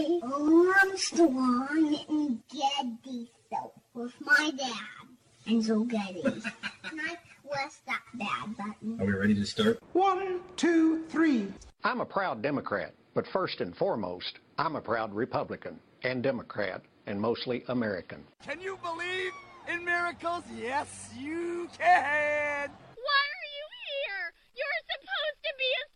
Louis Armstrong and Getty Soap with my dad, Enzo Getty. and I press that bad button. Are we ready to start? One, two, three. I'm a proud Democrat, but first and foremost, I'm a proud Republican and Democrat and mostly American. Can you believe in miracles? Yes, you can. Why are you here? You're supposed to be asleep.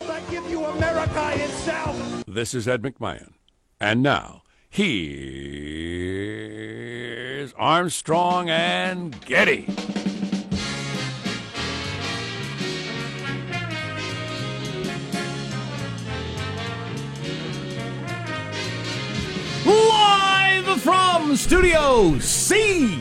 that give you America itself. This is Ed McMahon. And now, here's Armstrong and Getty. Live from Studio C.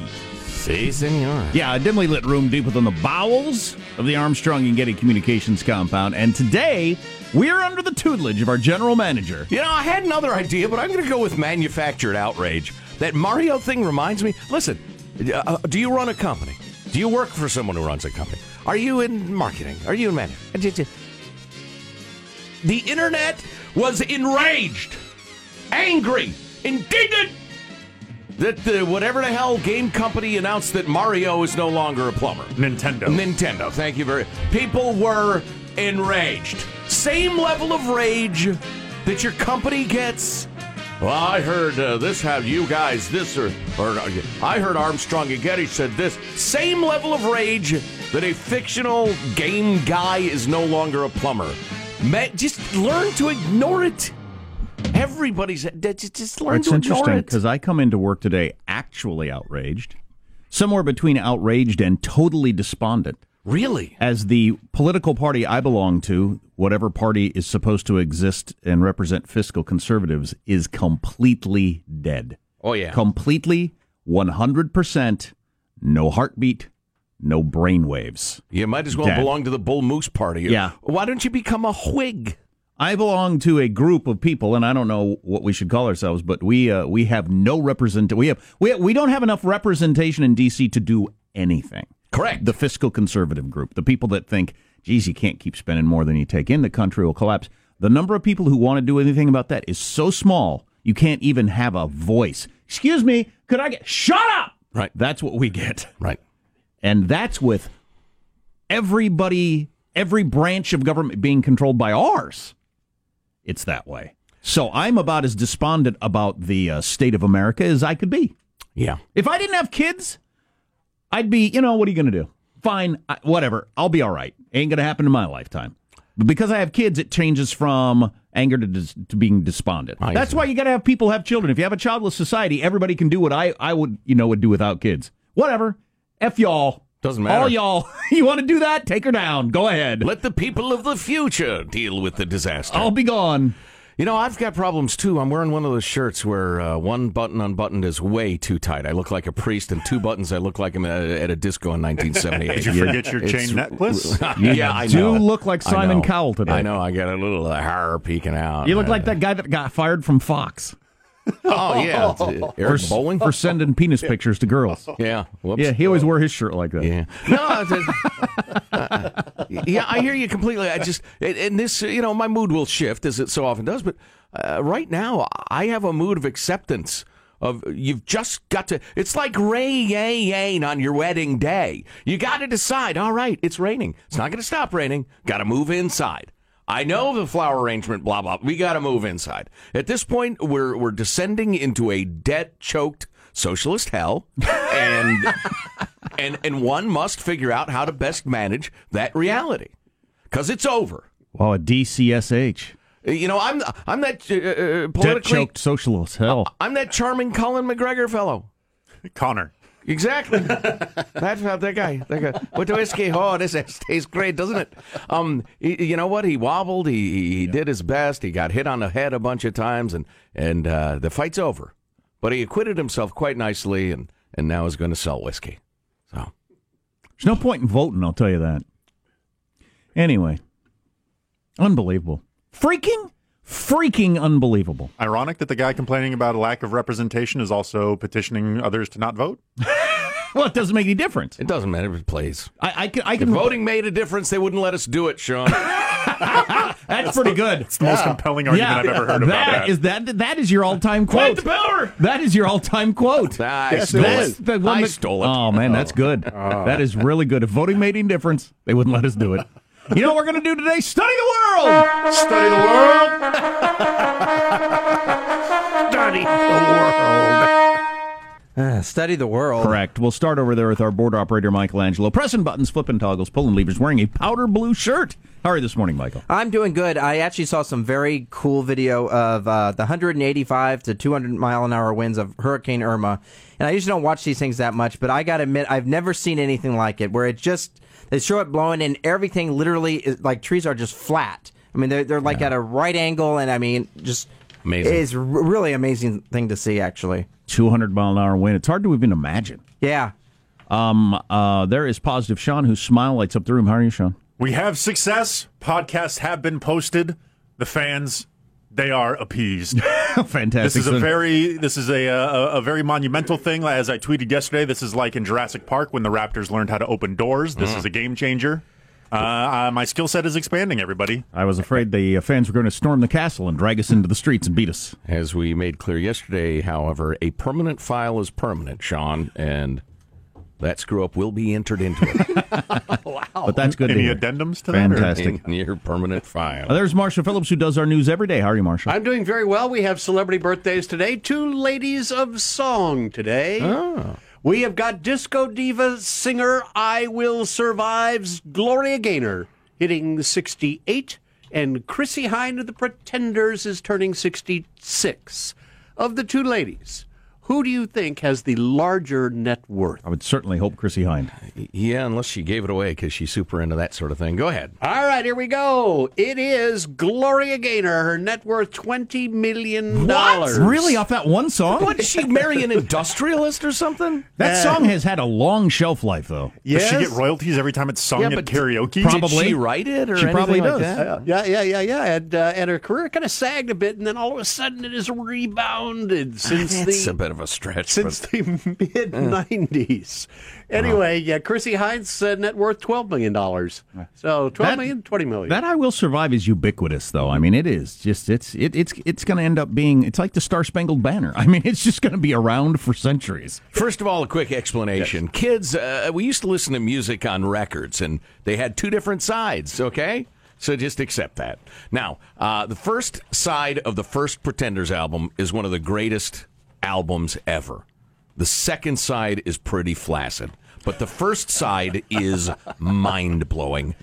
Si, senor. Yeah, a dimly lit room deep within the bowels of the Armstrong and Getty Communications compound. And today, we're under the tutelage of our general manager. You know, I had another idea, but I'm going to go with manufactured outrage. That Mario thing reminds me. Listen, uh, do you run a company? Do you work for someone who runs a company? Are you in marketing? Are you in management? The internet was enraged, angry, indignant that the whatever the hell game company announced that Mario is no longer a plumber. Nintendo. Nintendo. Thank you very. People were enraged. Same level of rage that your company gets. Well, I heard uh, this have you guys this or or uh, I heard Armstrong and Getty said this. Same level of rage that a fictional game guy is no longer a plumber. Man, just learn to ignore it. Everybody's just learn it's to interesting because I come into work today actually outraged, somewhere between outraged and totally despondent. Really? As the political party I belong to, whatever party is supposed to exist and represent fiscal conservatives, is completely dead. Oh, yeah. Completely, 100%, no heartbeat, no brainwaves. You might as well Dead. belong to the Bull Moose Party. Yeah. Why don't you become a Whig? I belong to a group of people, and I don't know what we should call ourselves, but we uh, we have no represent. We have we we don't have enough representation in D.C. to do anything. Correct. The fiscal conservative group, the people that think, geez, you can't keep spending more than you take in, the country will collapse. The number of people who want to do anything about that is so small, you can't even have a voice. Excuse me, could I get shut up? Right. That's what we get. Right. And that's with everybody, every branch of government being controlled by ours. It's that way. So I'm about as despondent about the uh, state of America as I could be. Yeah. If I didn't have kids, I'd be, you know, what are you going to do? Fine, I, whatever. I'll be all right. Ain't going to happen in my lifetime. But because I have kids, it changes from anger to, dis- to being despondent. I That's see. why you got to have people have children. If you have a childless society, everybody can do what I, I would, you know, would do without kids. Whatever. F y'all. Doesn't matter. All y'all. you want to do that? Take her down. Go ahead. Let the people of the future deal with the disaster. I'll be gone. You know, I've got problems too. I'm wearing one of those shirts where uh, one button unbuttoned is way too tight. I look like a priest, and two buttons, I look like I'm at, at a disco in 1978. Did you forget your It's- chain necklace? yeah, I do know. look like Simon. Cowell today. I know. I got a little uh, hair peeking out. You look Uh, like that guy that got fired from Fox Oh yeah, It's, uh, Eric for, Bolling. for sending penis pictures to girls. Yeah. Whoops. Yeah, he always wore his shirt like that. Yeah. No. It's, uh, yeah, I hear you completely. I just and and this, you know, my mood will shift as it so often does. But uh, right now, I have a mood of acceptance. Of you've just got to. It's like Ray Yay Yane on your wedding day. You got to decide. All right, it's raining. It's not going to stop raining. Got to move inside. I know the flower arrangement, blah blah. We got to move inside. At this point, we're we're descending into a debt choked socialist hell, and and and one must figure out how to best manage that reality because it's over. Wow, a DCSH. You know, I'm I'm that uh, uh, Debt choked socialist. Hell. I'm that charming Colin McGregor fellow. Connor. Exactly. That's how that guy. That guy with the whiskey. Oh, this tastes great, doesn't it? Um, he, you know what? He wobbled. He, he he did his best. He got hit on the head a bunch of times, and and uh, the fight's over. But he acquitted himself quite nicely, and and now is going to sell whiskey. So There's no point in voting, I'll tell you that. Anyway, unbelievable. Freaking, freaking unbelievable. Ironic that the guy complaining about a lack of representation is also petitioning others to not vote. Well, it doesn't make any difference. it doesn't matter if it plays. I, I can, I If voting made a difference, they wouldn't let us do it, Sean. That's pretty good. It's the most compelling argument I've ever heard about that. Is that that is your all time quote? the power. That is your all time quote. I Yes, stole it it. is. the one I that- stole it. Oh man, that's oh. good. Ah. That is really good. If voting made any difference, they wouldn't let us do it. You know what we're going to do today? Study the world. Study the world. Study the world. Uh, study the world. Correct. We'll start over there with our board operator, Michelangelo. Pressing buttons, flipping toggles, pulling levers, wearing a powder blue shirt. How are you this morning, Michael? I'm doing good. I actually saw some very cool video of uh, the 185 to 200 mile an hour winds of Hurricane Irma. And I usually don't watch these things that much, but I got to admit, I've never seen anything like it where it just, they show it blowing and everything literally is like trees are just flat. I mean, they're, they're like at a right angle, and I mean, just Amazing. It's a really amazing thing to see, actually. 200 mile an hour wind. It's hard to even imagine. Yeah. Um, uh, there is positive Sean, whose smile lights up the room. How are you, Sean? We have success. Podcasts have been posted. The fans, they are appeased. Fantastic. This is a very this is a, a a very monumental thing. As I tweeted yesterday, this is like in Jurassic Park when the Raptors learned how to open doors. This Mm. is a game changer. Uh, uh, my skill set is expanding. Everybody. I was afraid the uh, fans were going to storm the castle and drag us into the streets and beat us. As we made clear yesterday, however, a permanent file is permanent, Sean, and that screw up will be entered into it. But that's good Any to hear. addendums to that, Fantastic. in your permanent file. There's Marshall Phillips, who does our news every day. How are you, Marshall? I'm doing very well. We have celebrity birthdays today. Two ladies of song today. Oh. We have got disco diva singer I Will Survive's Gloria Gaynor hitting 68, and Chrissie Hynde of the Pretenders is turning 66. Of the two ladies, who do you think has the larger net worth? I would certainly hope Chrissie Hynde. Yeah, unless she gave it away because she's super into that sort of thing. Go ahead. All right, here we go. It is Gloria Gaynor. Her net worth $20 million. Really? Off that one song? What, did she marry an industrialist or something? That song has had a long shelf life, though. Does she get royalties every time it's sung Yeah, at karaoke? Probably. Did she write it or She probably anything like that? Uh, yeah, yeah, yeah, yeah. And, uh, and her career kind of sagged a bit, and then all of a sudden it has rebounded since That's the a bit of a stretch. since but- the mid '90s. Anyway, yeah, Chrissie Hynde's uh, net worth twelve million dollars. So twelve That- million, twenty million. That I will survive is ubiquitous, though. I mean, it is just it's it, it's it's going to end up being it's like the Star Spangled Banner. I mean, it's just going to be around for centuries. First of all, a quick explanation. Kids, uh, we used to listen to music on records, and they had two different sides, okay? So just accept that. Now, uh, the first side of the first Pretenders album is one of the greatest albums ever. The second side is pretty flaccid. But the first side is mind blowing.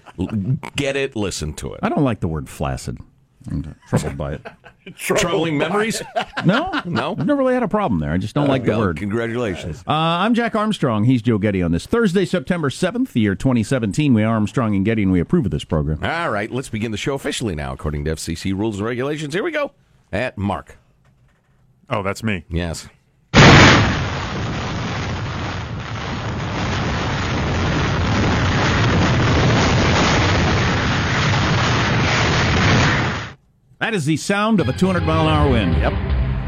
Get it, listen to it. I don't like the word flaccid. I'm troubled by it. Troubling memories? No, No? I've never really had a problem there. I just don't like the Well, word. Congratulations. Uh, I'm Jack Armstrong. He's Joe Getty on this Thursday, September 7th, the year 2017. We are Armstrong and Getty, and we approve of this program. All right, let's begin the show officially now, according to FCC rules and regulations. Here we go. At Mark. Oh, that's me. Yes. That is the sound of a 200 mile an hour wind. Yep.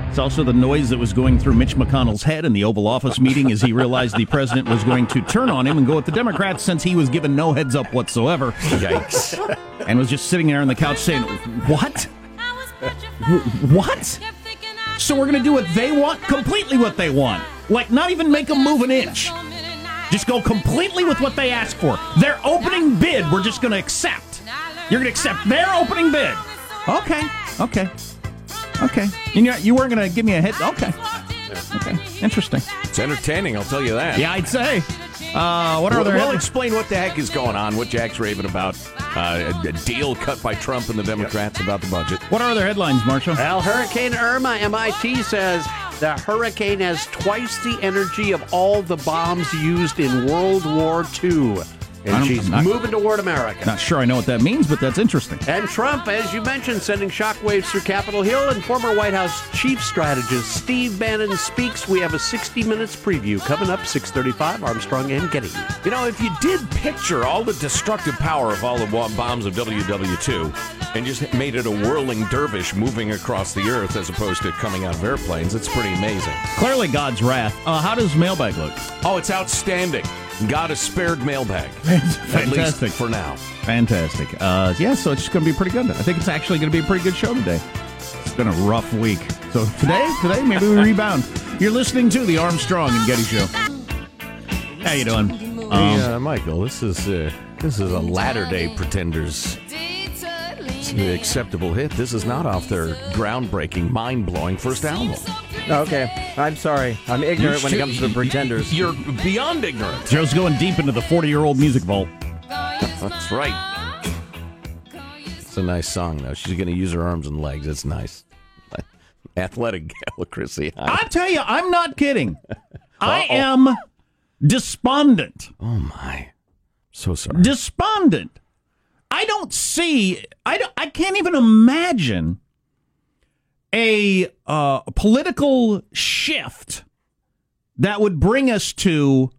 It's also the noise that was going through Mitch McConnell's head in the Oval Office meeting as he realized the president was going to turn on him and go with the Democrats since he was given no heads up whatsoever. Yikes. and was just sitting there on the couch saying, What? What? So we're going to do what they want, completely what they want. Like, not even make them move an inch. Just go completely with what they ask for. Their opening bid, we're just going to accept. You're going to accept their opening bid. Okay, okay, okay. You, know, you weren't going to give me a hit. Okay, okay. Interesting. It's entertaining, I'll tell you that. Yeah, I'd say. Uh, what are we'll, we'll headlines? explain what the heck is going on, what Jack's raving about. Uh, a, a deal cut by Trump and the Democrats about the budget. What are their headlines, Marshall? Well, Hurricane Irma, MIT says the hurricane has twice the energy of all the bombs used in World War II. I And she's not- moving toward America. Not sure I know what that means, but that's interesting. And Trump, as you mentioned, sending shockwaves through Capitol Hill, and former White House chief strategist Steve Bannon speaks. We have a 60 minutes preview coming up, 635, Armstrong and Getty. You know, if you did picture all the destructive power of all the bombs of WW2 and just made it a whirling dervish moving across the earth as opposed to coming out of airplanes, it's pretty amazing. Clearly, God's wrath. Uh, how does mailbag look? Oh, it's outstanding. God a spared mailbag. At least Fantastic. for now. Fantastic. Uh, yeah, so it's going to be pretty good. I think it's actually going to be a pretty good show today. It's been a rough week. So today, today maybe we rebound. You're listening to the Armstrong and Getty Show. How you doing? Um, hey, uh, Michael, this is uh, this is a latter day Pretenders it's an acceptable hit. This is not off their groundbreaking, mind blowing first album. Okay, I'm sorry. I'm ignorant when it comes to the Pretenders. You're beyond ignorant. Joe's going deep into the 40 year old music vault. That's right. It's a nice song, though. She's going to use her arms and legs. It's nice. Athletic gal, Chrissie. I tell you, I'm not kidding. I am despondent. Oh my, so sorry. Despondent. I don't see. I don't, I can't even imagine a uh, political shift that would bring us to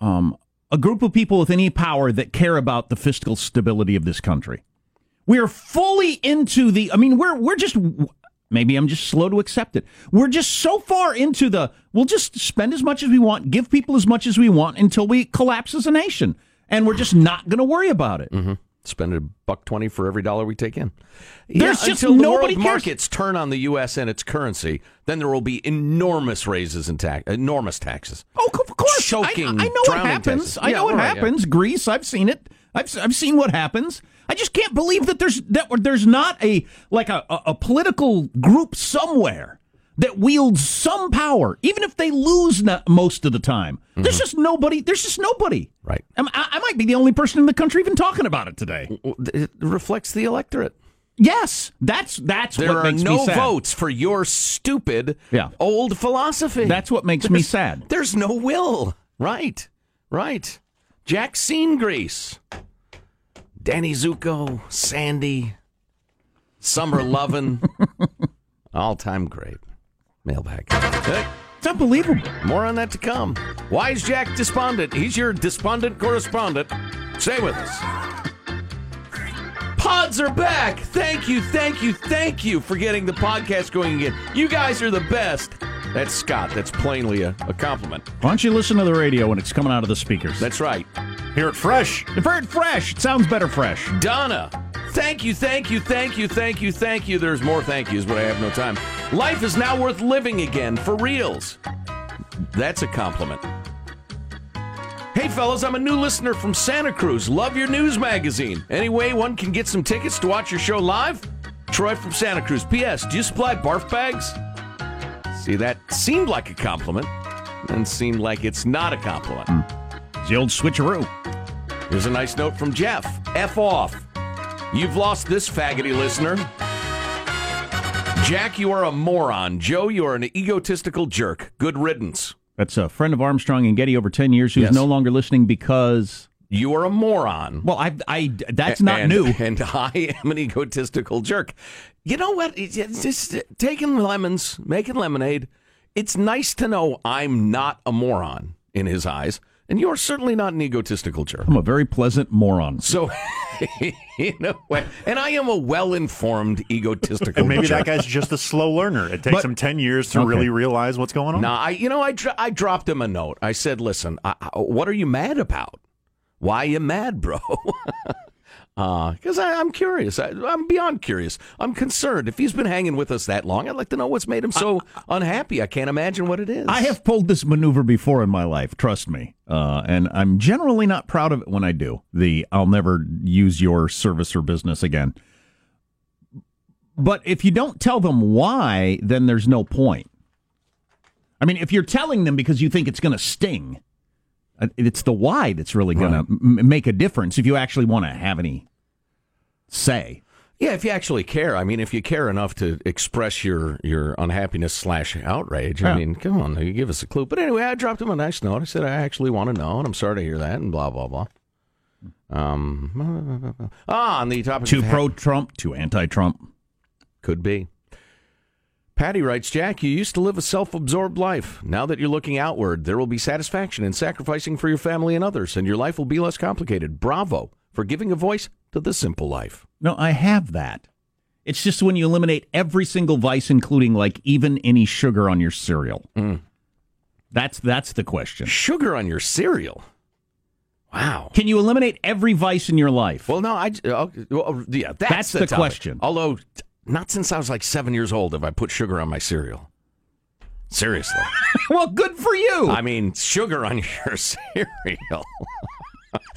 um, a group of people with any power that care about the fiscal stability of this country. We are fully into the. I mean, we're we're just. Maybe I'm just slow to accept it. We're just so far into the. We'll just spend as much as we want, give people as much as we want until we collapse as a nation, and we're just not going to worry about it. Mm-hmm. Spend a buck twenty for every dollar we take in. There's just until the nobody world cares. markets turn on the U.S. and its currency, then there will be enormous raises in tax, enormous taxes. Oh, of course. choking. I, I know what happens. taxes. I Yeah, know what right, yeah. happens. Greece. I've seen it. I've I've seen what happens. I just can't believe that there's that there's not a like a, a, a political group somewhere that wields some power, even if they lose not most of the time. There's just nobody. There's just nobody. Mm-hmm. Right. I, I might be the only person in the country even talking about it today. It reflects the electorate. Yes, that's that's There what are makes no me sad. votes for your stupid Yeah. old philosophy. That's what makes me sad. There's no will. Right. Right. Jack Scene Grease. Danny Zuko, Sandy, Summer Lovin'. All time great. Mailbag. It's unbelievable. More on that to come. Why is Jack despondent? He's your despondent correspondent. Stay with us. Pods are back. Thank you, thank you, thank you for getting the podcast going again. You guys are the best. That's Scott. That's plainly a, a compliment. Why don't you listen to the radio when it's coming out of the speakers? That's right. Hear it fresh. If heard fresh, it sounds better fresh. Donna, thank you, thank you, thank you, thank you, thank you. There's more thank yous, but I have no time. Life is now worth living again, for reals. That's a compliment. Hey, fellas, I'm a new listener from Santa Cruz. Love your news magazine. Any way one can get some tickets to watch your show live? Troy from Santa Cruz. P.S. Do you supply barf bags? See, that seemed like a compliment, and seemed like it's not a compliment. It's the old switcheroo. Here's a nice note from Jeff. F off. You've lost this faggoty listener. Jack, you are a moron. Joe, you are an egotistical jerk. Good riddance. That's a friend of Armstrong and Getty over 10 years who's Yes. no longer listening because. You are a moron. Well, I, I, that's not and, new. And I am an egotistical jerk. You know what? It's just taking lemons, making lemonade. It's nice to know I'm not a moron in his eyes, and you're certainly not an egotistical jerk. I'm a very pleasant moron. So, in a way, and I am a well-informed egotistical. And maybe jerk. that guy's just a slow learner. It takes But- him 10 years to Okay. really realize what's going on. No, I you know I dro- I dropped him a note. I said, "Listen, I, I- what are you mad about? Why you mad, bro?" Because I'm curious. I, I'm beyond curious. I'm concerned. If he's been hanging with us that long, I'd like to know what's made him so unhappy. I can't imagine what it is. I have pulled this maneuver before in my life, trust me. Uh, and I'm generally not proud of it when I do. The I'll never use your service or business again. But if you don't tell them why, then there's no point. I mean, if you're telling them because you think it's going to sting, Uh, It's the why that's really going to m- make a difference if you actually want to have any say. Yeah, if you actually care. I mean, if you care enough to express your your unhappiness slash outrage, Yeah. I mean, come on, you give us a clue. But anyway, I dropped him a nice note. I said I actually want to know, and I'm sorry to hear that, and blah blah blah. Um, ah, on the topic Too of pro Trump, too anti Trump. Could be. Patty writes, Jack, you used to live a self absorbed life. Now that you're looking outward, there will be satisfaction in sacrificing for your family and others, and your life will be less complicated. Bravo for giving a voice to the simple life. No, I have that. It's just when you eliminate every single vice, including like even any sugar on your cereal. That's that's the question. Sugar on your cereal. Wow. Can you eliminate every vice in your life? Well, no, I. Uh, well, yeah, that's, That's the topic. question. Although, not since I was like seven years old have I put sugar on my cereal. Seriously. well, good for you. I mean, sugar on your cereal.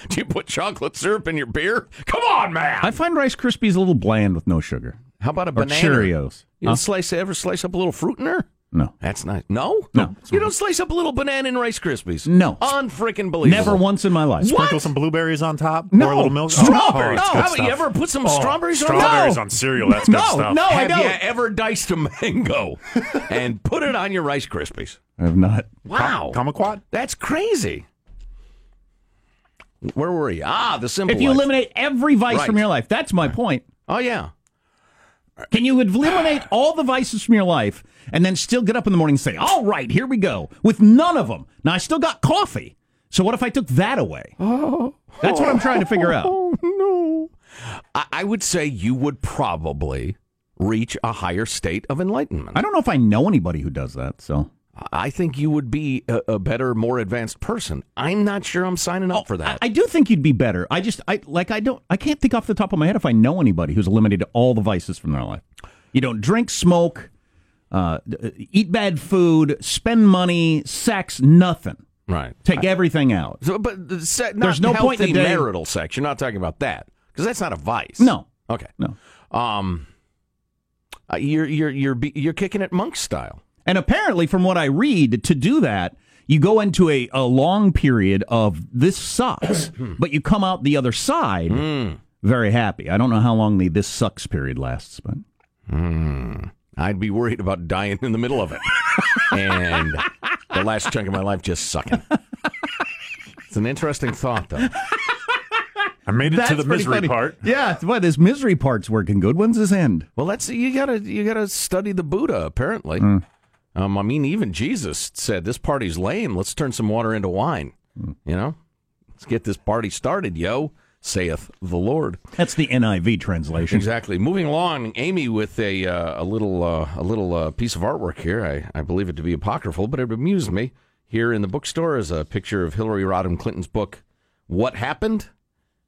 Do you put chocolate syrup in your beer? Come on, man. I find Rice Krispies a little bland with no sugar. How about a Or banana? Cheerios. You Huh? slice ever slice up a little fruit in there? No. That's nice. No, No. You don't slice up a little banana in Rice Krispies. No. unfreaking believable. Never once in my life. Sprinkle some blueberries on top. No. Pour a little milk. Oh, strawberries. it's No, good how about you ever put some Oh, strawberries on Strawberries No. on cereal. That's good No, stuff. no. I Have don't. you ever diced a mango and put it on your Rice Krispies? I have not. Wow, Kumquat? that's crazy. Where were you? Ah, the simple. If you life. eliminate every vice Right. from your life, that's my point. oh yeah, Can you eliminate all the vices from your life and then still get up in the morning and say, all right, here we go, with none of them? Now, I still got coffee. So what if I took that away? Oh, that's what I'm trying to figure out. Oh no, I, I would say you would probably reach a higher state of enlightenment. I don't know if I know anybody who does that. So I think you would be a, a better, more advanced person. I'm not sure I'm signing up for that. I, I do think you'd be better. I just, I like, I don't, I can't think off the top of my head if I know anybody who's eliminated all the vices from their life. You don't drink, smoke, uh, eat bad food, spend money, sex, nothing. right. Take everything out. So, but the se- There's no point in the marital sex. You're not talking about that because that's not a vice. No. Okay. No. Um, uh, you're you're you're be- you're kicking it monk style. And apparently, from what I read, to do that, you go into a, a long period of this sucks, but you come out the other side Hmm. very happy. I don't know how long the this sucks period lasts, but I'd be worried about dying in the middle of it, and the last chunk of my life just sucking. It's an interesting thought, though. I made it that's to the misery funny. part. Yeah, boy, this misery part's working good. When's this end? Well, that's you gotta you gotta study the Buddha. Apparently, Hmm. Um, I mean, even Jesus said this party's lame. Let's turn some water into wine. Hmm. You know, let's get this party started, yo. Saith the Lord. That's the NIV translation. Exactly. Moving along, Amy with a uh, a little uh, a little uh, piece of artwork here. I, I believe it to be apocryphal, but it amused me. Here in the bookstore is a picture of Hillary Rodham Clinton's book, "What Happened,"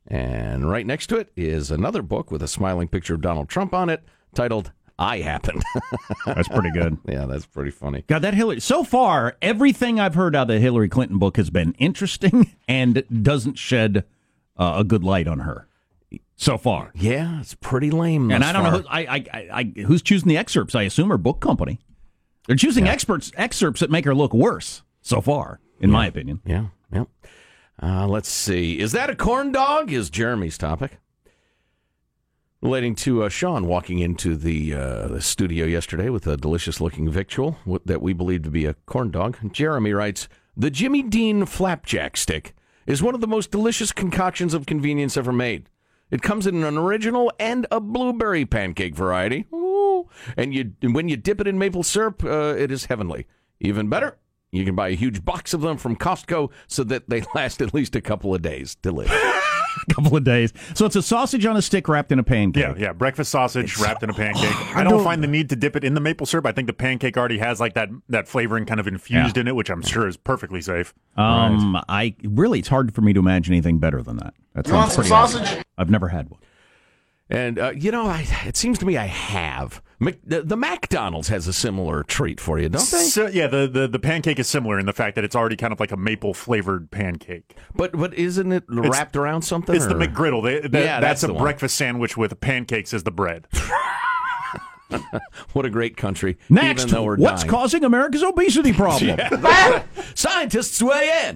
and right next to it is another book with a smiling picture of Donald Trump on it, titled "I Happened." That's pretty good. yeah, that's pretty funny. God, that Hillary. So far, everything I've heard out of the Hillary Clinton book has been interesting and doesn't shed uh, a good light on her. So far, Yeah, it's pretty lame. and I don't know. Who, I, I, I, who's choosing the excerpts? I assume her book company. They're choosing experts excerpts that make her look worse. So far, in my opinion. Yeah, yeah. Uh, let's see. Is that a corn dog? Is Jeremy's topic. Relating to uh, Sean walking into the, uh, the studio yesterday with a delicious looking victual that we believe to be a corn dog. Jeremy writes The Jimmy Dean flapjack stick is one of the most delicious concoctions of convenience ever made. It comes in an original and a blueberry pancake variety. Ooh. And you, when you dip it in maple syrup, uh, it is heavenly. Even better, you can buy a huge box of them from Costco so that they last at least a couple of days. Delicious. A couple of days. So it's a sausage on a stick wrapped in a pancake. Yeah, yeah. Breakfast sausage wrapped in a pancake. I hard don't find the need to dip it in the maple syrup. I think the pancake already has like that that flavoring kind of infused Yeah. in it, which I'm sure is perfectly safe. Um, I really, it's hard for me to imagine anything better than that. That You want sounds some pretty. sausage? awesome. I've never had one. And uh, you know, I, it seems to me I have. Mc, the, the McDonald's has a similar treat for you, don't they? So, yeah, the, the the pancake is similar in the fact that it's already kind of like a maple flavored pancake. But but isn't it wrapped around something? It's the McGriddle. They, that- Yeah, that's, that's a the one. breakfast sandwich with pancakes as the bread. what a great country. Next, even though we're what's dying. causing America's obesity problem? Scientists weigh in.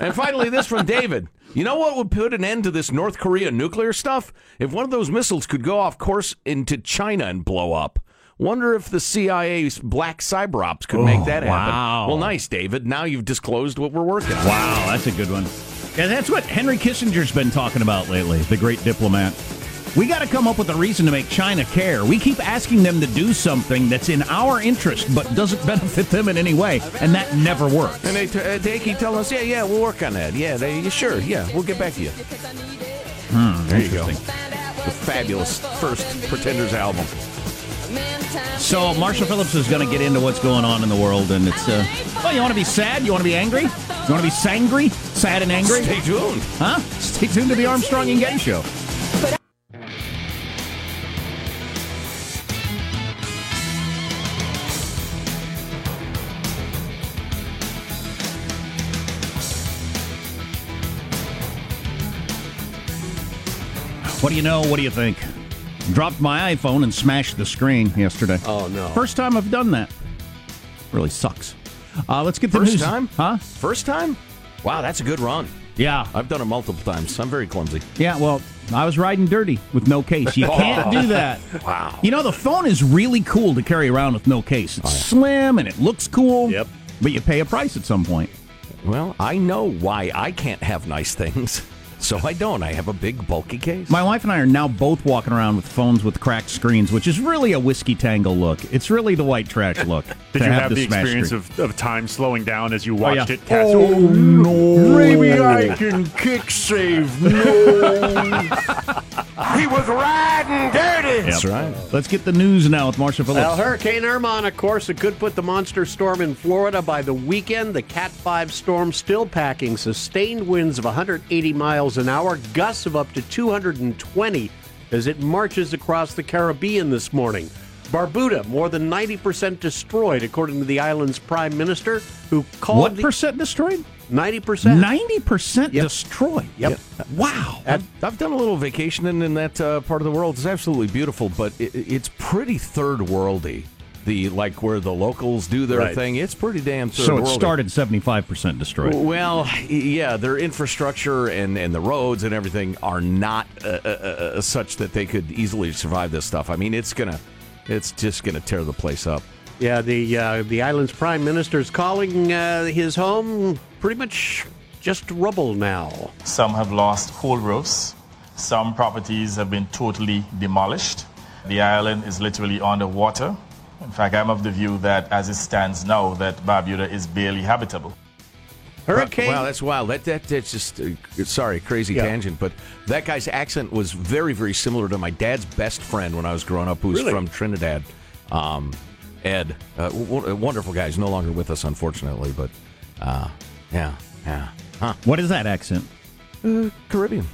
And finally, this from David. You know what would put an end to this North Korea nuclear stuff? If one of those missiles could go off course into China and blow up. Wonder if the CIA's black cyber ops could make Oh, that happen. wow. Well, nice, David. Now you've disclosed what we're working on. Wow, that's a good one. Yeah, that's what Henry Kissinger's been talking about lately, the great diplomat. We got to come up with a reason to make China care. We keep asking them to do something that's in our interest but doesn't benefit them in any way, and that never works. And they, t- uh, they keep telling us, yeah, yeah, we'll work on that. Yeah, they, sure, yeah, we'll get back to you. Hmm, There you go. The fabulous first Pretenders album. So Marshall Phillips is going to get into what's going on in the world, and it's uh, well, you want to be sad, you want to be angry, you want to be sangry, sad and angry. Stay tuned, huh? Stay tuned to the Armstrong and Getty Show. What do you know? What do you think? Dropped my iPhone and smashed the screen yesterday. Oh no! First time I've done that. Really sucks. Uh, let's get the First news. time? Huh? First time? Wow, that's a good run. Yeah. I've done it multiple times. I'm very clumsy. Yeah, well, I was riding dirty with no case. You can't do that. Wow. You know, the phone is really cool to carry around with no case. It's slim and it looks cool. Yep. But you pay a price at some point. Well, I know why I can't have nice things. So I don't. I have a big, bulky case. My wife and I are now both walking around with phones with cracked screens, which is really a whiskey tango look. It's really the white trash look. Did you have, the smashed experience of, of time slowing down as you Oh, watched yeah. it? Cast Oh, no. Maybe I can kick save. No. He was riding dirty. That's right. Let's get the news now with Marshall Phillips. Well, Hurricane Irma, on a course, it could put the monster storm in Florida by the weekend. The Cat 5 storm still packing sustained winds of 180 miles an hour, gusts of up to 220 as it marches across the Caribbean this morning. Barbuda, more than 90% destroyed, according to the island's prime minister, who called What the- percent destroyed? 90%. 90% destroyed. Yep. Wow. I've, I've done a little vacationing in that uh, part of the world. It's absolutely beautiful, but it, it's pretty third worldy. The like where the locals do their Right. thing. It's pretty damn third So it worldy. started 75% destroyed. Well, yeah, their infrastructure and, and the roads and everything are not uh, uh, uh, such that they could easily survive this stuff. I mean, it's gonna, it's just gonna tear the place up. Yeah, the uh, the island's prime minister is calling uh, his home pretty much just rubble now. Some have lost whole roofs. Some properties have been totally demolished. The island is literally underwater. In fact, I'm of the view that as it stands now, that Barbuda is barely habitable. Hurricane. Wow, that's wild. That that that's just uh, sorry, crazy Yeah. tangent. But that guy's accent was very very similar to my dad's best friend when I was growing up, who's Really? from Trinidad. Um, Ed, uh, w- w- wonderful guy. He's no longer with us, unfortunately. But uh, yeah, yeah. Huh. What is that accent? Uh, Caribbean.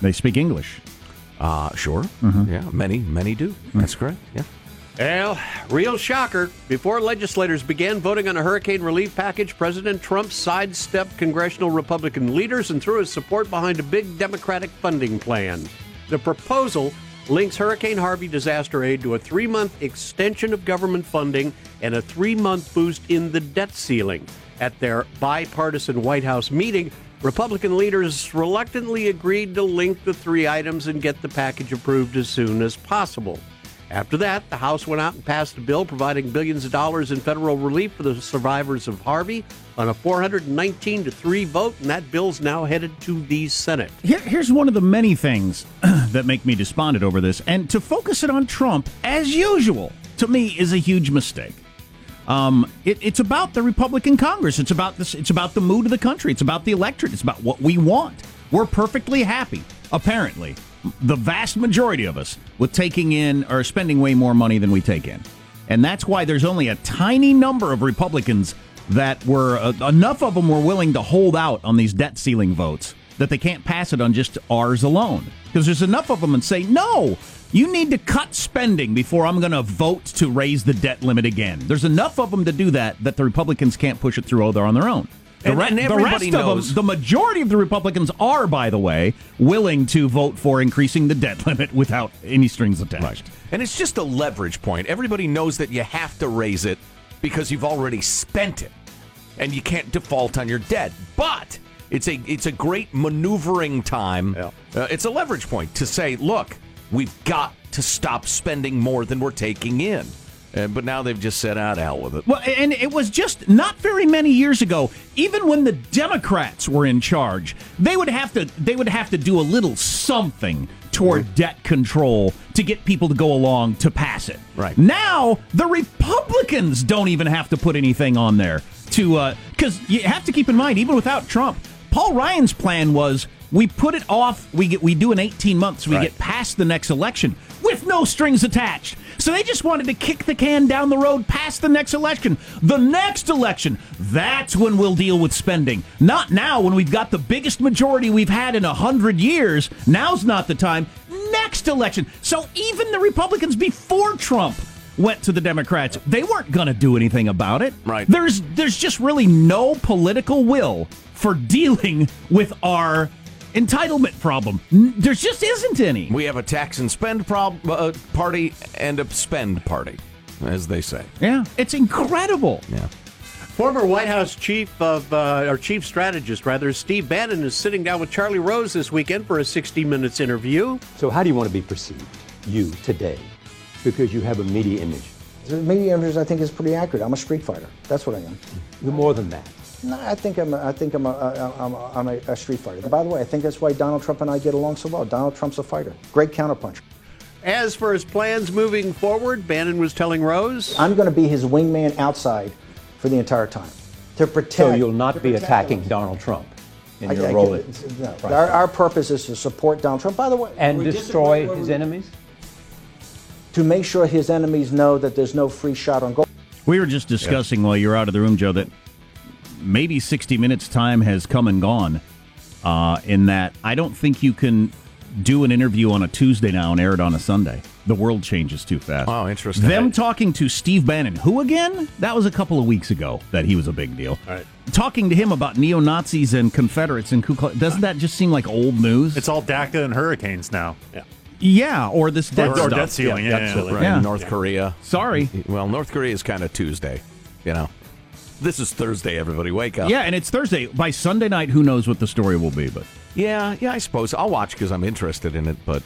They speak English. Uh, sure. Mhm. Yeah, many many do. That's correct. Yeah. Well, real shocker. Before legislators began voting on a hurricane relief package, President Trump sidestepped congressional Republican leaders and threw his support behind a big Democratic funding plan. The proposal links Hurricane Harvey disaster aid to a three month extension of government funding and a three month boost in the debt ceiling. At their bipartisan White House meeting, Republican leaders reluctantly agreed to link the three items and get the package approved as soon as possible. After that, the House went out and passed a bill providing billions of dollars in federal relief for the survivors of Harvey on a 419 to 3 vote, and that bill's now headed to the Senate. Here, here's one of the many things that make me despondent over this, and to focus it on Trump, as usual, to me is a huge mistake. Um, it, it's about the Republican Congress. It's about this. It's about the mood of the country. It's about the electorate. It's about what we want. We're perfectly happy, apparently, the vast majority of us, with taking in or spending way more money than we take in, and that's why there's only a tiny number of Republicans that were uh, enough of them were willing to hold out on these debt ceiling votes that they can't pass it on just ours alone. Because there's enough of them and say, no, you need to cut spending before I'm going to vote to raise the debt limit again. There's enough of them to do that that the Republicans can't push it through on their own. The, re- and the everybody rest of knows- them, the majority of the Republicans are, by the way, willing to vote for increasing the debt limit without any strings attached. And it's just a leverage point. Everybody knows that you have to raise it because you've already spent it, and you can't default on your debt. But it's a it's a great maneuvering time. Uh, it's a leverage point to say, look, we've got to stop spending more than we're taking in. Uh, but now they've just said, out hell with it. Well, and it was just not very many years ago. Even when the Democrats were in charge, they would have to they would have to do a little something toward debt control to get people to go along to pass it. Right. now, the Republicans don't even have to put anything on there to because you have to keep in mind, even without Trump, Paul Ryan's plan was we put it off. We get we do an eighteen months. We Right. get past the next election with no strings attached. So they just wanted to kick the can down the road past the next election. The next election, that's when we'll deal with spending. Not now when we've got the biggest majority we've had in a hundred years. Now's not the time. Next election. So even the Republicans before Trump went to the Democrats, they weren't going to do anything about it. Right. There's there's just really no political will for dealing with our entitlement problem. N- There just isn't any. We have a tax and spend prob- uh, party and a spend party, as they say. Yeah, it's incredible. Yeah. Former White House chief of uh, or chief strategist rather, Steve Bannon is sitting down with Charlie Rose this weekend for a 60 minutes interview. So, how do you want to be perceived, you today, because you have a media image? The media image, I think, is pretty accurate. I'm a street fighter. That's what I am. You're more than that. No, I think I'm. A, I think I'm a, a, I'm a, I'm a, a street fighter. By the way, I think that's why Donald Trump and I get along so well. Donald Trump's a fighter, great counterpuncher. As for his plans moving forward, Bannon was telling Rose, I'm going to be his wingman outside for the entire time to protect. So, you'll not be attacking us. Donald Trump in I- your I role. it. No, our, our purpose is to support Donald Trump. By the way, and destroy disagree- his enemies? to make sure his enemies know that there's no free shot on goal. We were just discussing while you were out of the room, Joe, that maybe 60 Minutes time has come and gone. Uh, in that, I don't think you can do an interview on a Tuesday now and air it on a Sunday. The world changes too fast. Oh, interesting. Them talking to Steve Bannon, who again? That was a couple of weeks ago that he was a big deal. Right. Talking to him about neo Nazis and Confederates and Ku Klux, doesn't that just seem like old news? It's all DACA and hurricanes now. Yeah. yeah, or this debt Or- or stuff. debt ceiling, yeah, yeah, absolutely. Right. Yeah. North Korea. Sorry. Well, North Korea is kind of Tuesday, you know. This is Thursday, everybody. Wake up. Yeah, and it's Thursday. By Sunday night, who knows what the story will be, but. Yeah, yeah, I suppose. I'll watch because I'm interested in it, but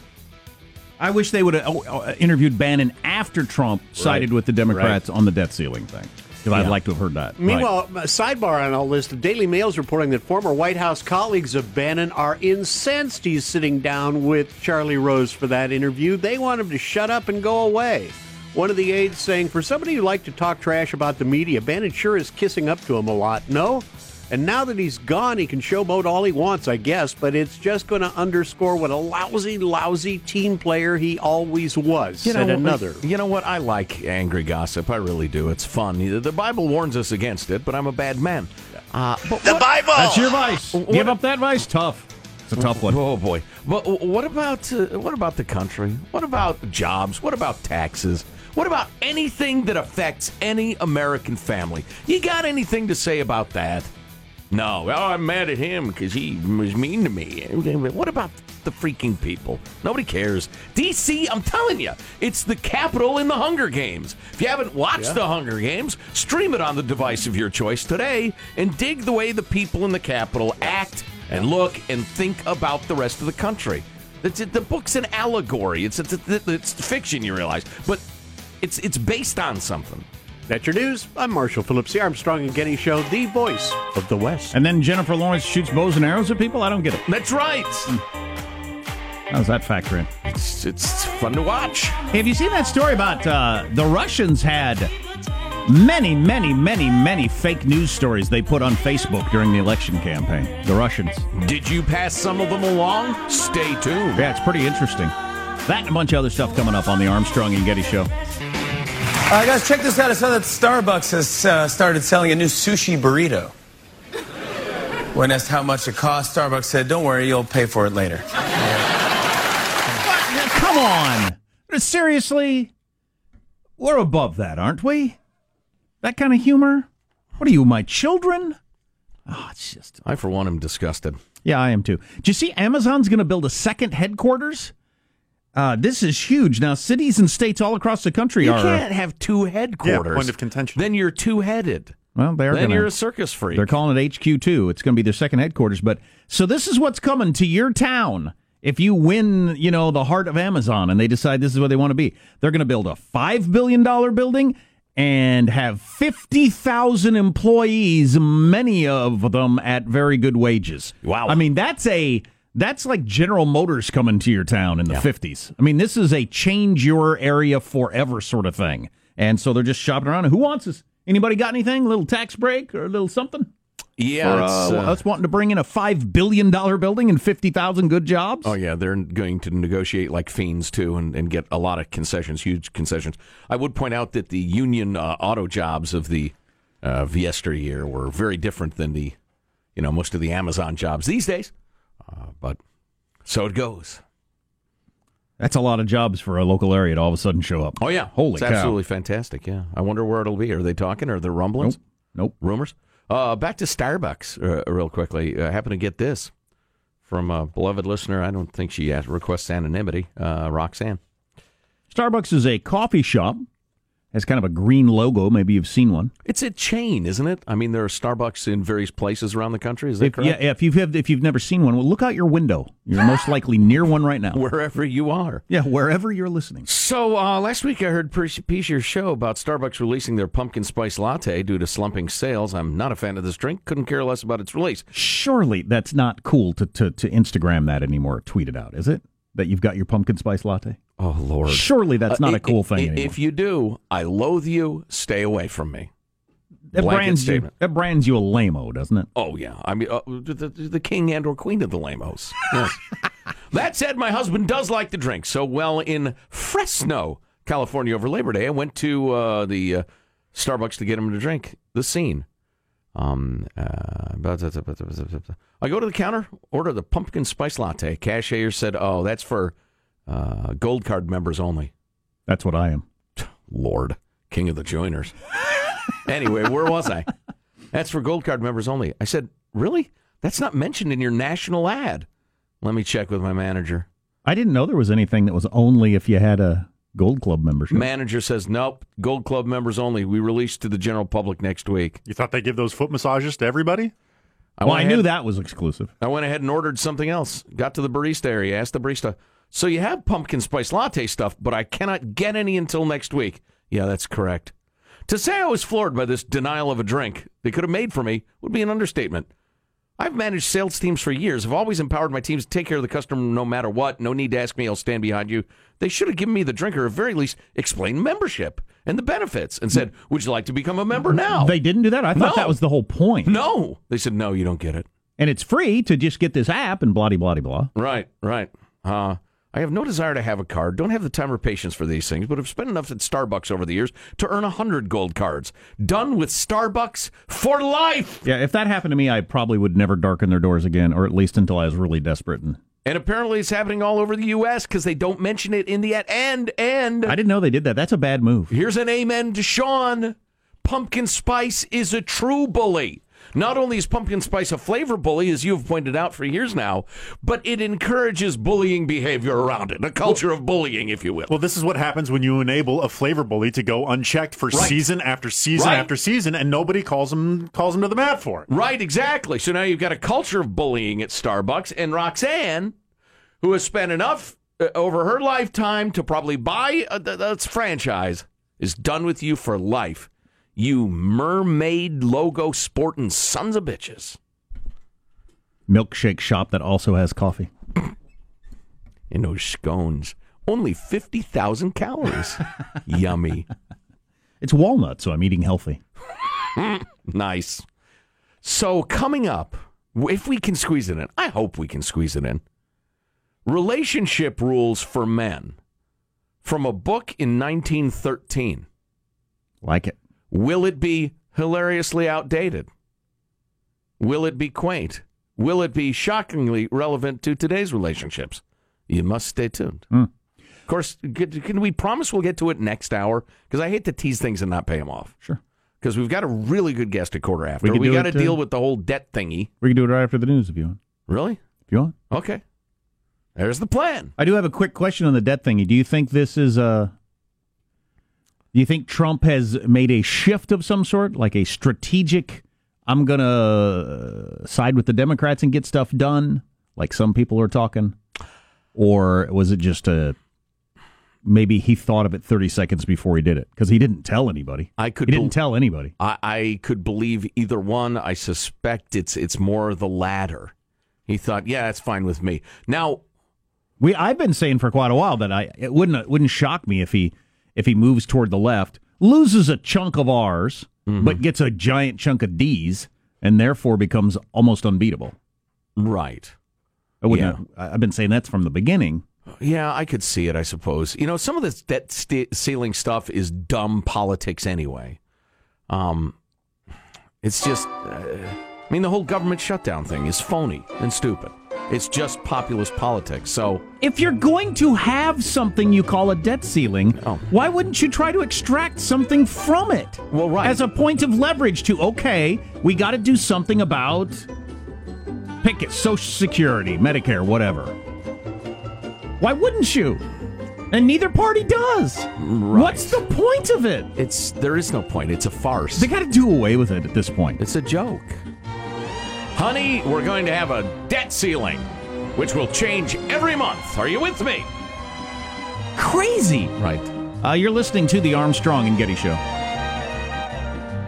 I wish they would have uh, interviewed Bannon after Trump sided with the Democrats on the debt ceiling thing. Because I'd like to have heard that. Meanwhile, a sidebar on all this, the Daily Mail is reporting that former White House colleagues of Bannon are incensed he's sitting down with Charlie Rose for that interview. They want him to shut up and go away. One of the aides saying, for somebody who liked to talk trash about the media, Bannon sure is kissing up to him a lot. No? And now that he's gone, he can showboat all he wants, I guess, but it's just going to underscore what a lousy, lousy team player he always was, you said know, another. You know what? I like angry gossip. I really do. It's fun. The Bible warns us against it, but I'm a bad man. Uh, but The what- Bible! That's your vice. What- Give up that vice. Tough. It's a tough one. Oh boy! But what about uh, what about the country? What about jobs? What about taxes? What about anything that affects any American family? You got anything to say about that? No. Oh, I'm mad at him because he was mean to me. What about the freaking people? Nobody cares. DC, I'm telling you, it's the capital in the Hunger Games. If you haven't watched Yeah. the Hunger Games, stream it on the device of your choice today and dig the way the people in the capital act and look and think about the rest of the country. It's, the book's an allegory. It's, it's, it's fiction, you realize, but it's it's based on something. That's your news. I'm Marshall Phillips, the Armstrong and Getty Show, the voice of the West. And then Jennifer Lawrence shoots bows and arrows at people? I don't get it. That's right. How does that factor in? It's, it's fun to watch. Hey, have you seen that story about uh, the Russians had many, many, many, many fake news stories they put on Facebook during the election campaign? The Russians. Did you pass some of them along? Stay tuned. Yeah, it's pretty interesting. That and a bunch of other stuff coming up on the Armstrong and Getty Show. Uh, guys, check this out. I saw that Starbucks has uh, started selling a new sushi burrito. When asked how much it cost, Starbucks said, "Don't worry, you'll pay for it later." Come on. Seriously? We're above that, aren't we? That kind of humor? What are you, my children? Oh, it's just. I, for one, am disgusted. Yeah, I am too. Do you see Amazon's going to build a second headquarters? Uh, this is huge. Now, cities and states all across the country You are. can't have two headquarters. Yeah, point of contention. Then you're two headed. Well, they're Then gonna, you're a circus freak. They're calling it HQ2. It's going to be their second headquarters. But so this is what's coming to your town if you win, you know, the heart of Amazon and they decide this is where they want to be. They're going to build a $5 billion building and have 50,000 employees, many of them at very good wages. Wow. I mean, that's a that's like General Motors coming to your town in the 50s. I mean, this is a change your area forever sort of thing. And so they're just shopping around. Who wants this? Anybody got anything? A little tax break or a little something? Yeah, it's, uh, uh, us wanting to bring in a $5 billion building and 50,000 good jobs? Oh yeah, they're going to negotiate like fiends too, and, and get a lot of concessions, huge concessions. I would point out that the union uh, auto jobs of the uh, yesteryear were very different than the, you know, most of the Amazon jobs these days. Uh, but so it goes. That's a lot of jobs for a local area to all of a sudden show up. Oh yeah, Holy it's cow. absolutely fantastic. Yeah, I wonder where it'll be. Are they talking? Are there rumblings? Nope. Rumors. Uh, back to Starbucks uh, real quickly. I happen to get this from a beloved listener. I don't think she asked, requests anonymity. Uh, Roxanne. Starbucks is a coffee shop. Has kind of a green logo. Maybe you've seen one. It's a chain, isn't it? I mean, there are Starbucks in various places around the country. Is that If, correct? yeah, if you've have, if you've never seen one, well, look out your window. You're most likely near one right now. Wherever you are. Yeah, wherever you're listening. So uh, last week I heard piece your show about Starbucks releasing their pumpkin spice latte due to slumping sales. I'm not a fan of this drink. Couldn't care less about its release. Surely that's not cool to, to, to Instagram that anymore, tweet it out, is it? That you've got your pumpkin spice latte? Oh Lord! Surely that's Uh, not i- a cool i- thing i- anymore. If you do, I loathe you. Stay away from me. that Blanket brands you, that brands you a lame-o, doesn't it? Oh yeah, I mean uh, the, the, king and or queen of the lamos. Yes. that said, my husband does like the drink. So well in Fresno, California, over Labor Day, I went to uh, the uh, Starbucks to get him to drink. The scene. Um, uh, I go to the counter, order the pumpkin spice latte. Cashier said, "Oh, that's for uh, gold card members only." That's what I am. Lord, king of the joiners. anyway, where was I? That's for gold card members only. I said, really? That's not mentioned in your national ad. Let me check with my manager. I didn't know there was anything that was only if you had a Gold Club membership. Manager says, nope, gold club members only. We release to the general public next week. You thought they give those foot massages to everybody? I well, went I knew that was exclusive. I went ahead and ordered something else. Got to the barista area, asked the barista, so you have pumpkin spice latte stuff, but I cannot get any until next week. Yeah, that's correct. To say I was floored by this denial of a drink they could have made for me would be an understatement. I've managed sales teams for years. I've always empowered my teams to take care of the customer no matter what. No need to ask me. I'll stand behind you. They should have given me the drink or at very least explained membership and the benefits and said, Would you like to become a member now? They didn't do that. I thought No. that was the whole point. no. They said, No, you don't get it. And it's free to just get this app and blah blah blah. Right, right. Uh, I have no desire to have a card. Don't have the time or patience for these things, but have spent enough at Starbucks over the years to earn a hundred gold cards. Done with Starbucks for life. Yeah, if that happened to me, I probably would never darken their doors again, or at least until I was really desperate. And And apparently, it's happening all over the U.S. because they don't mention it in the ad. And and I didn't know they did that. That's a bad move. here's an amen to Sean. Pumpkin spice is a true bully. Not only is pumpkin spice a flavor bully, as you have pointed out for years now, but it encourages bullying behavior around it, a culture of bullying, if you will. Well, this is what happens when you enable a flavor bully to go unchecked for Right. season after season Right. after season, and nobody calls him calls him to the mat for it. Right, exactly. So now you've got a culture of bullying at Starbucks, and Roxanne, who has spent enough uh, over her lifetime to probably buy a, th- th- franchise, is done with you for life. You mermaid logo sporting sons of bitches. Milkshake shop that also has coffee. And those scones, only 50,000 calories. Yummy. It's walnut, so I'm eating healthy. nice. So, coming up, if we can squeeze it in, I hope we can squeeze it in. Relationship rules for men from a book in 1913. Like it. Will it be hilariously outdated? Will it be quaint? Will it be shockingly relevant to today's relationships? You must stay tuned. Hmm. Of course, can can we promise we'll get to it next hour? Because I hate to tease things and not pay them off. Sure. because we've got a really good guest at quarter after. We We, got to uh, deal with the whole debt thingy. We can do it right after the news if you want. Really? If you want. Okay. There's the plan. I do have a quick question on the debt thingy. Do you think this is a? Do you think Trump has made a shift of some sort, like a strategic? I'm gonna uh, side with the Democrats and get stuff done, like some people are talking, or was it just a? Maybe he thought of it 30 seconds before he did it because he didn't tell anybody. I could He didn't bel- tell anybody. I, I could believe either one. I suspect it's it's more the latter. He thought, yeah, that's fine with me. Now, We I've been saying for quite a while that I it wouldn't it wouldn't shock me if he if he moves toward the left, loses a chunk of R's, Mm-hmm. but gets a giant chunk of D's, and therefore becomes almost unbeatable. right. I wouldn't. I- I've been saying that's from the beginning. Yeah, I could see it, I suppose. You know, some of this debt st- ceiling stuff is dumb politics anyway. Um, it's just, uh, I mean, the whole government shutdown thing is phony and stupid. It's just populist politics. So, If you're going to have something you call a debt ceiling, Oh. why wouldn't you try to extract something from it? Well, right. As a point of leverage to, okay, we got to do something about, pick it, Social Security, Medicare, whatever. Why wouldn't you? And neither party does. What's the point of it? it's there is no point. It's a farce. They got to do away with it at this point. It's a joke. Honey, we're going to have a debt ceiling, which will change every month. Are you with me? Crazy. Right. Uh, you're listening to the Armstrong and Getty Show.